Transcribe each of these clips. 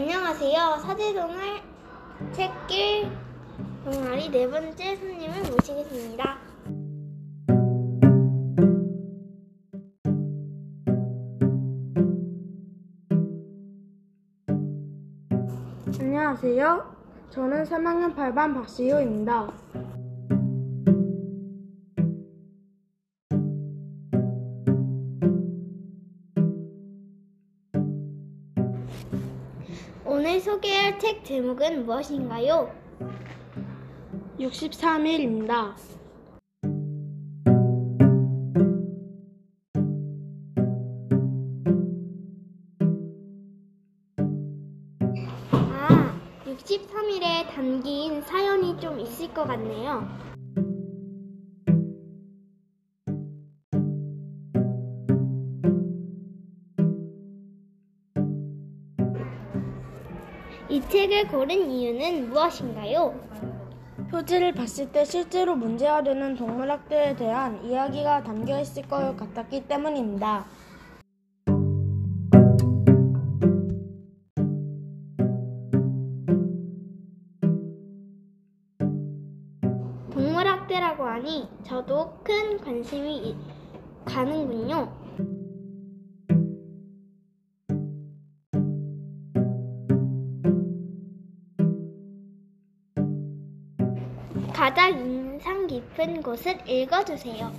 안녕하세요. 사제동을 책길 동아리 네 번째 손님을 모시겠습니다. 안녕하세요. 저는 3학년 8반 박시효입니다. 오늘 소개할 책 제목은 무엇인가요? 63일입니다. 아, 63일에 담긴 사연이 좀 있을 것 같네요. 이 책을 고른 이유는 무엇인가요? 표지를 봤을 때 실제로 문제가 되는 동물학대에 대한 이야기가 담겨 있을 것 같았기 때문입니다. 동물학대라고 하니 저도 큰 관심이 이- 가는군요. 가장 인상 깊은 곳을 읽어주세요.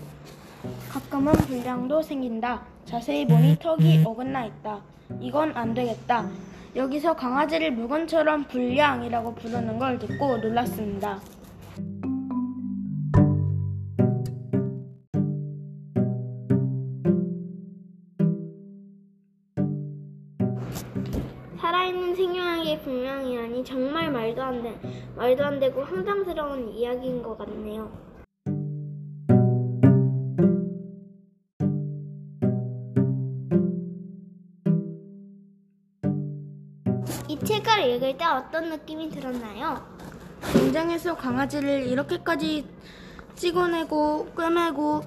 가끔은 불량도 생긴다. 자세히 보니 턱이 어긋나 있다. 이건 안 되겠다. 여기서 강아지를 물건처럼 불량이라고 부르는 걸 듣고 놀랐습니다. 살아있는 생명에게 분명이라니 정말 말도 안 돼, 말도 안 되고 황당스러운 이야기인 것 같네요. 이 책을 읽을 때 어떤 느낌이 들었나요? 공장에서 강아지를 이렇게까지 찍어내고 꿰매고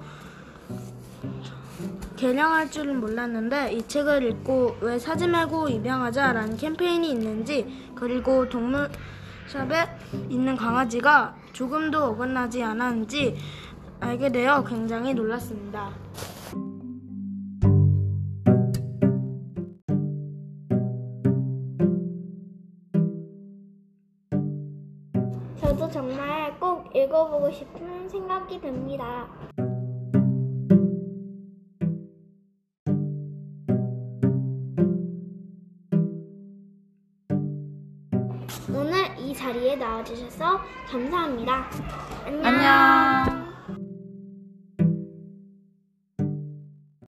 개량할 줄은 몰랐는데 이 책을 읽고 왜 사지 말고 입양하자라는 캠페인이 있는지 그리고 동물샵에 있는 강아지가 조금도 어긋나지 않았는지 알게 되어 굉장히 놀랐습니다. 저도 정말 꼭 읽어보고 싶은 생각이 듭니다. 오늘 이 자리에 나와주셔서 감사합니다. 안녕. 안녕.